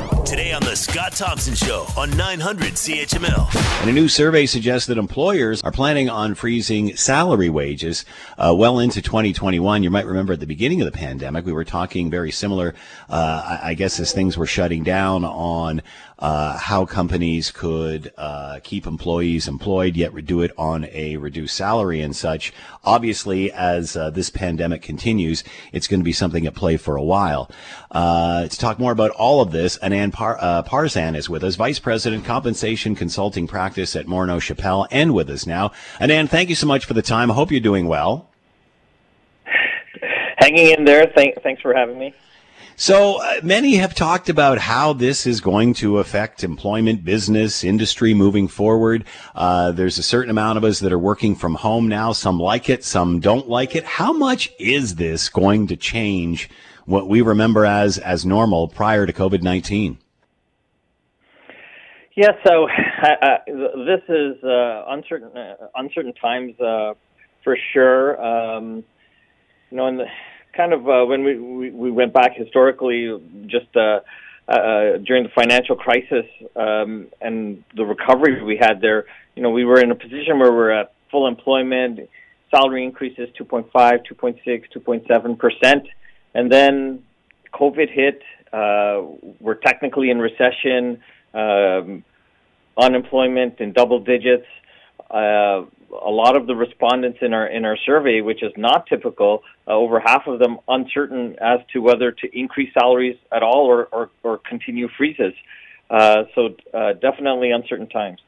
Oh. Today on The Scott Thompson Show on 900 CHML. And a new survey suggests that employers are planning on freezing salary wages uh, well into 2021. You might remember at the beginning of the pandemic, we were talking very similar, uh, I, guess, as things were shutting down on uh, how companies could uh, keep employees employed yet do it on a reduced salary and such. Obviously, as uh, this pandemic continues, it's going to be something at play for a while. Uh, to talk more about all of this, Anand Par- uh, Parzan is with us, Vice President, Compensation Consulting Practice at Morneau Shepell, and with us now. Anand, thank you so much for the time. I hope you're doing well. Hanging in there. Thank, thanks for having me. So uh, many have talked about how this is going to affect employment, business, industry moving forward. Uh, there's a certain amount of us that are working from home now. Some like it, some don't like it. How much is this going to change what we remember as as normal prior to COVID nineteen? Yeah, so uh, this is uh, uncertain uh, uncertain times uh, for sure. Um, you know, the kind of uh, when we, we, we went back historically, just uh, during the financial crisis um, and the recovery we had there, you know, we were in a position where we're at full employment, salary increases 2.5, 2.6, 2.7 percent, and then COVID hit. We're technically in recession, um, unemployment in double digits. Uh, a lot of the respondents in our in our survey, which is not typical, uh, over half of them uncertain as to whether to increase salaries at all or or, or continue freezes. Uh, so uh, definitely uncertain times.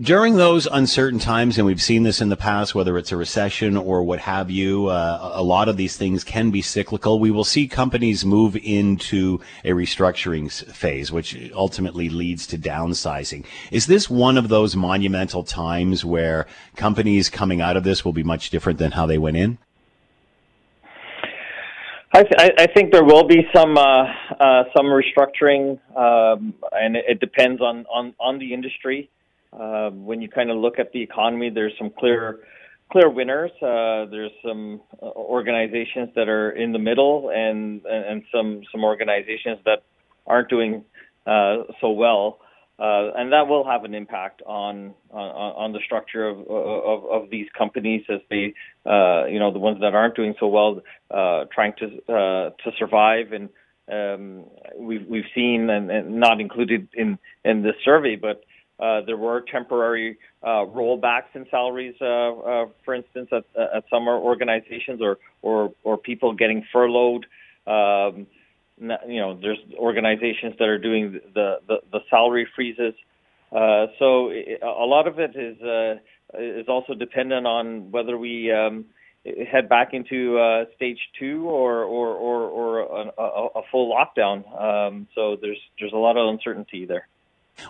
During those uncertain times, and we've seen this in the past, whether it's a recession or what have you, uh, a lot of these things can be cyclical. We will see companies move into a restructuring phase, which ultimately leads to downsizing. Is this one of those monumental times where companies coming out of this will be much different than how they went in? I, th- I think there will be some uh, uh, some restructuring, um, and it depends on, on, on the industry. Uh, when you kind of look at the economy, there's some clear clear winners. Uh, there's some uh, organizations that are in the middle, and and some some organizations that aren't doing uh, so well, uh, and that will have an impact on on, on the structure of, of, of these companies as they, uh, you know, the ones that aren't doing so well, uh, trying to to survive and. Um, we've we've seen and, and not included in in this survey, but uh, there were temporary uh, rollbacks in salaries, uh, uh, for instance, at, at some organizations, or, or or people getting furloughed. Um, you know, there's organizations that are doing the the, the salary freezes. Uh, so a lot of it is uh, is also dependent on whether we um, head back into uh, stage two or or or, or a, a, a full lockdown. Um, so there's there's a lot of uncertainty there.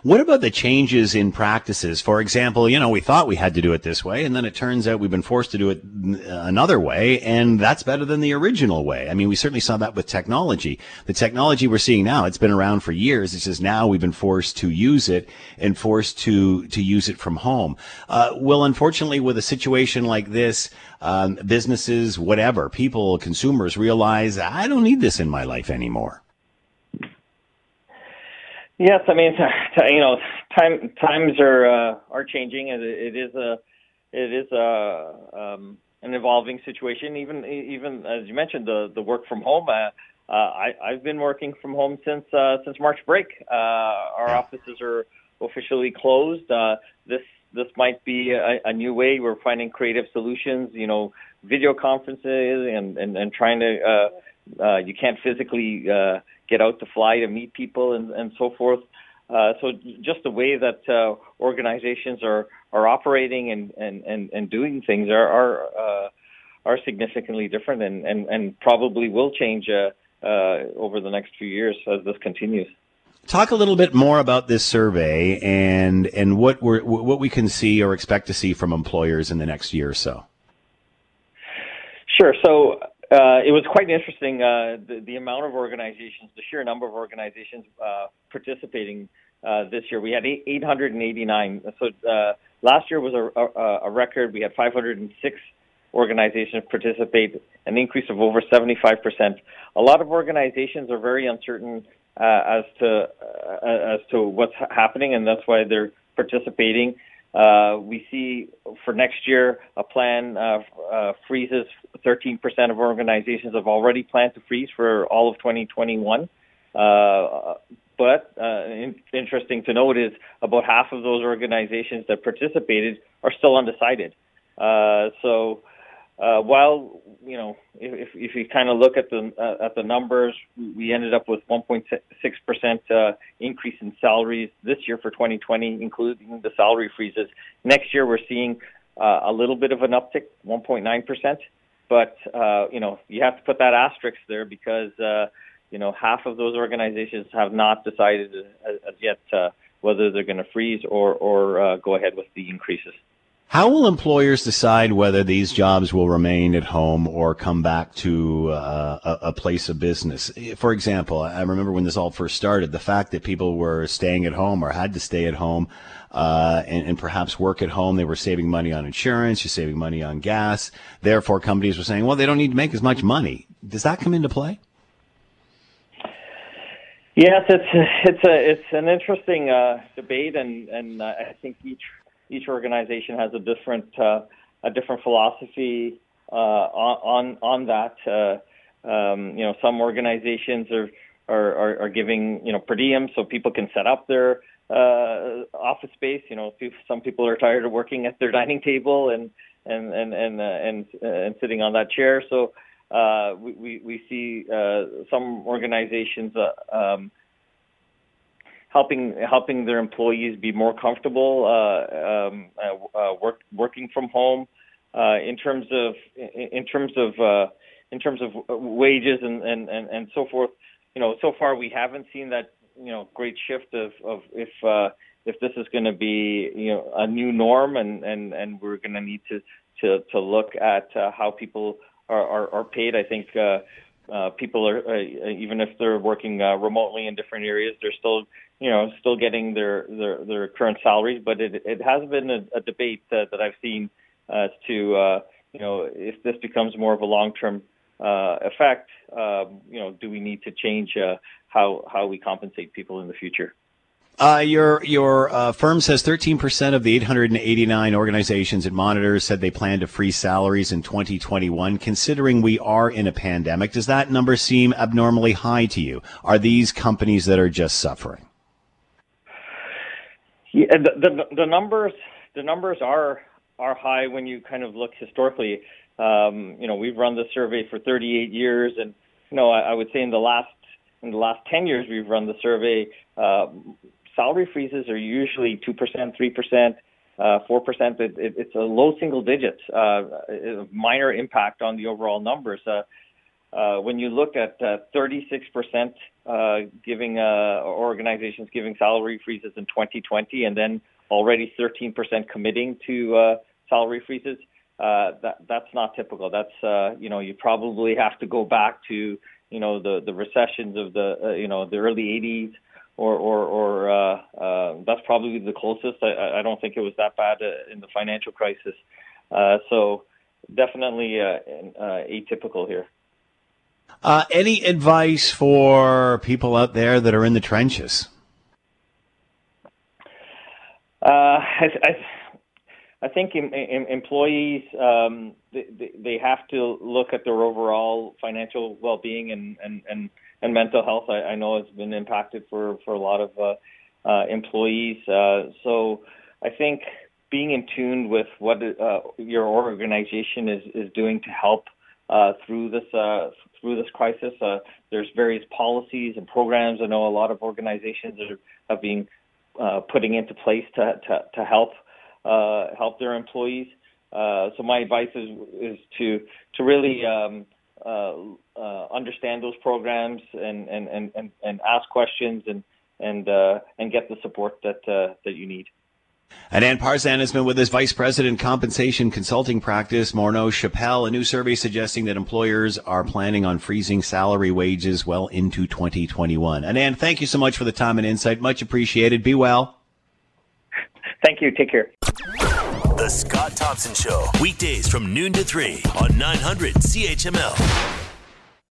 What about the changes in practices? For example, you know, we thought we had to do it this way, and then it turns out we've been forced to do it another way, and that's better than the original way. I mean, we certainly saw that with technology. The technology we're seeing now, it's been around for years. It's just now we've been forced to use it and forced to, to use it from home. Uh, well, unfortunately, with a situation like this, um, businesses, whatever, people, consumers realize, I don't need this in my life anymore. Yes, I mean, you know, time times are uh, are changing, and it is a it is a um, an evolving situation. Even even as you mentioned, the the work from home. Uh, uh, I I've been working from home since uh, since March break. Uh, our offices are officially closed. Uh, this this might be a, a new way. We're finding creative solutions. You know, video conferences and and, and trying to. Uh, uh, you can't physically uh, get out to fly to meet people and, and so forth. Uh, so just the way that uh, organizations are, are operating and, and, and, and doing things are are, uh, are significantly different and, and, and probably will change uh, uh, over the next few years as this continues. Talk a little bit more about this survey and and what we what we can see or expect to see from employers in the next year or so. Sure. So uh, it was quite interesting uh, the, the, amount of organizations, the sheer number of organizations uh, participating uh, this year. We had 889. So uh, last year was a, a, a, record. We had 506 organizations participate, an increase of over 75%. A lot of organizations are very uncertain uh, as to as to what's happening, and that's why they're participating. Uh, we see for next year a plan uh, uh, freezes 13% of organizations have already planned to freeze for all of 2021. Uh, but uh, in, interesting to note is about half of those organizations that participated are still undecided. Uh, so uh, while you know, if if you kind of look at the uh, at the numbers, we ended up with 1.6 percent uh, increase in salaries this year for 2020, including the salary freezes. Next year, we're seeing uh, a little bit of an uptick, 1.9 percent. But uh, you know, you have to put that asterisk there because uh, you know half of those organizations have not decided as, as yet uh, whether they're going to freeze or or uh, go ahead with the increases. How will employers decide whether these jobs will remain at home or come back to uh, a, place of business? For example, I remember when this all first started, the fact that people were staying at home or had to stay at home uh, and, and, perhaps work at home, they were saving money on insurance, you're saving money on gas. Therefore, companies were saying, well, they don't need to make as much money. Does that come into play? Yes, it's it's a it's an interesting uh, debate, and and uh, I think each each organization has a different uh, a different philosophy uh, on on that. Uh, um, you know, some organizations are, are, are giving you know per diem so people can set up their uh, office space. You know, some people are tired of working at their dining table and and and and uh, and, and sitting on that chair. So we, we we see some organizations. Um, helping helping their employees be more comfortable uh, um, uh, uh, work, working from home. Uh, in terms of in, terms of uh, in terms of wages and, and, and, and so forth, you know, so far we haven't seen that you know great shift of, of if uh, if this is going to be you know a new norm and and, and we're going to need to to to look at how people are, are, are paid. I think people are even if they're working remotely in different areas, they're still you know still getting their their, their current salaries. But it it has been a, a debate uh, that I've seen as to uh, you know if this becomes more of a long term uh, effect. Uh, you know, do we need to change uh, how how we compensate people in the future? Uh, your your uh, firm says 13% of the 889 organizations it monitors said they plan to freeze salaries in 2021. Considering we are in a pandemic, does that number seem abnormally high to you? Are these companies that are just suffering? Yeah, the, the, the numbers the numbers are are high when you kind of look historically. Um, you know, we've run the survey for 38 years, and you know, I, I would say in the last in the last 10 years we've run the survey. Uh, salary freezes are usually 2%, 3%, uh, 4%. It, it, it's a low single digits, uh, minor impact on the overall numbers. Uh, uh, when you look at uh, 36% uh, giving uh, organizations giving salary freezes in 2020, and then already 13% committing to uh, salary freezes, that that's not typical. That's you know you probably have to go back to you know the the recessions of the you know the early 80s or or, or that's probably the closest. I, I don't think it was that bad in the financial crisis. So definitely atypical here. Uh, any advice for people out there that are in the trenches? Uh, I, I, I think in, in employees um, they, they have to look at their overall financial well-being and, and, and and mental health, I, I know has been impacted for for a lot of uh, uh, employees. Uh, so I think being in tune with what uh, your organization is is doing to help uh, through this uh, through this crisis. Uh, there's various policies and programs. I know a lot of organizations are have been uh, putting into place to to, to help uh, help their employees. Uh, so my advice is is to to really um, uh, uh, understand those programs and, and, and, and, and ask questions and and uh, and get the support that uh, that you need. Anand Parzan has been with us, Vice President Compensation Consulting Practice, Morneau Shepell. A new survey suggesting that employers are planning on freezing salary wages well into 2021. And Anand, thank you so much for the time and insight. Much appreciated. Be well. Thank you. Take care. The Scott Thompson Show, weekdays from noon to 3 on 900 CHML.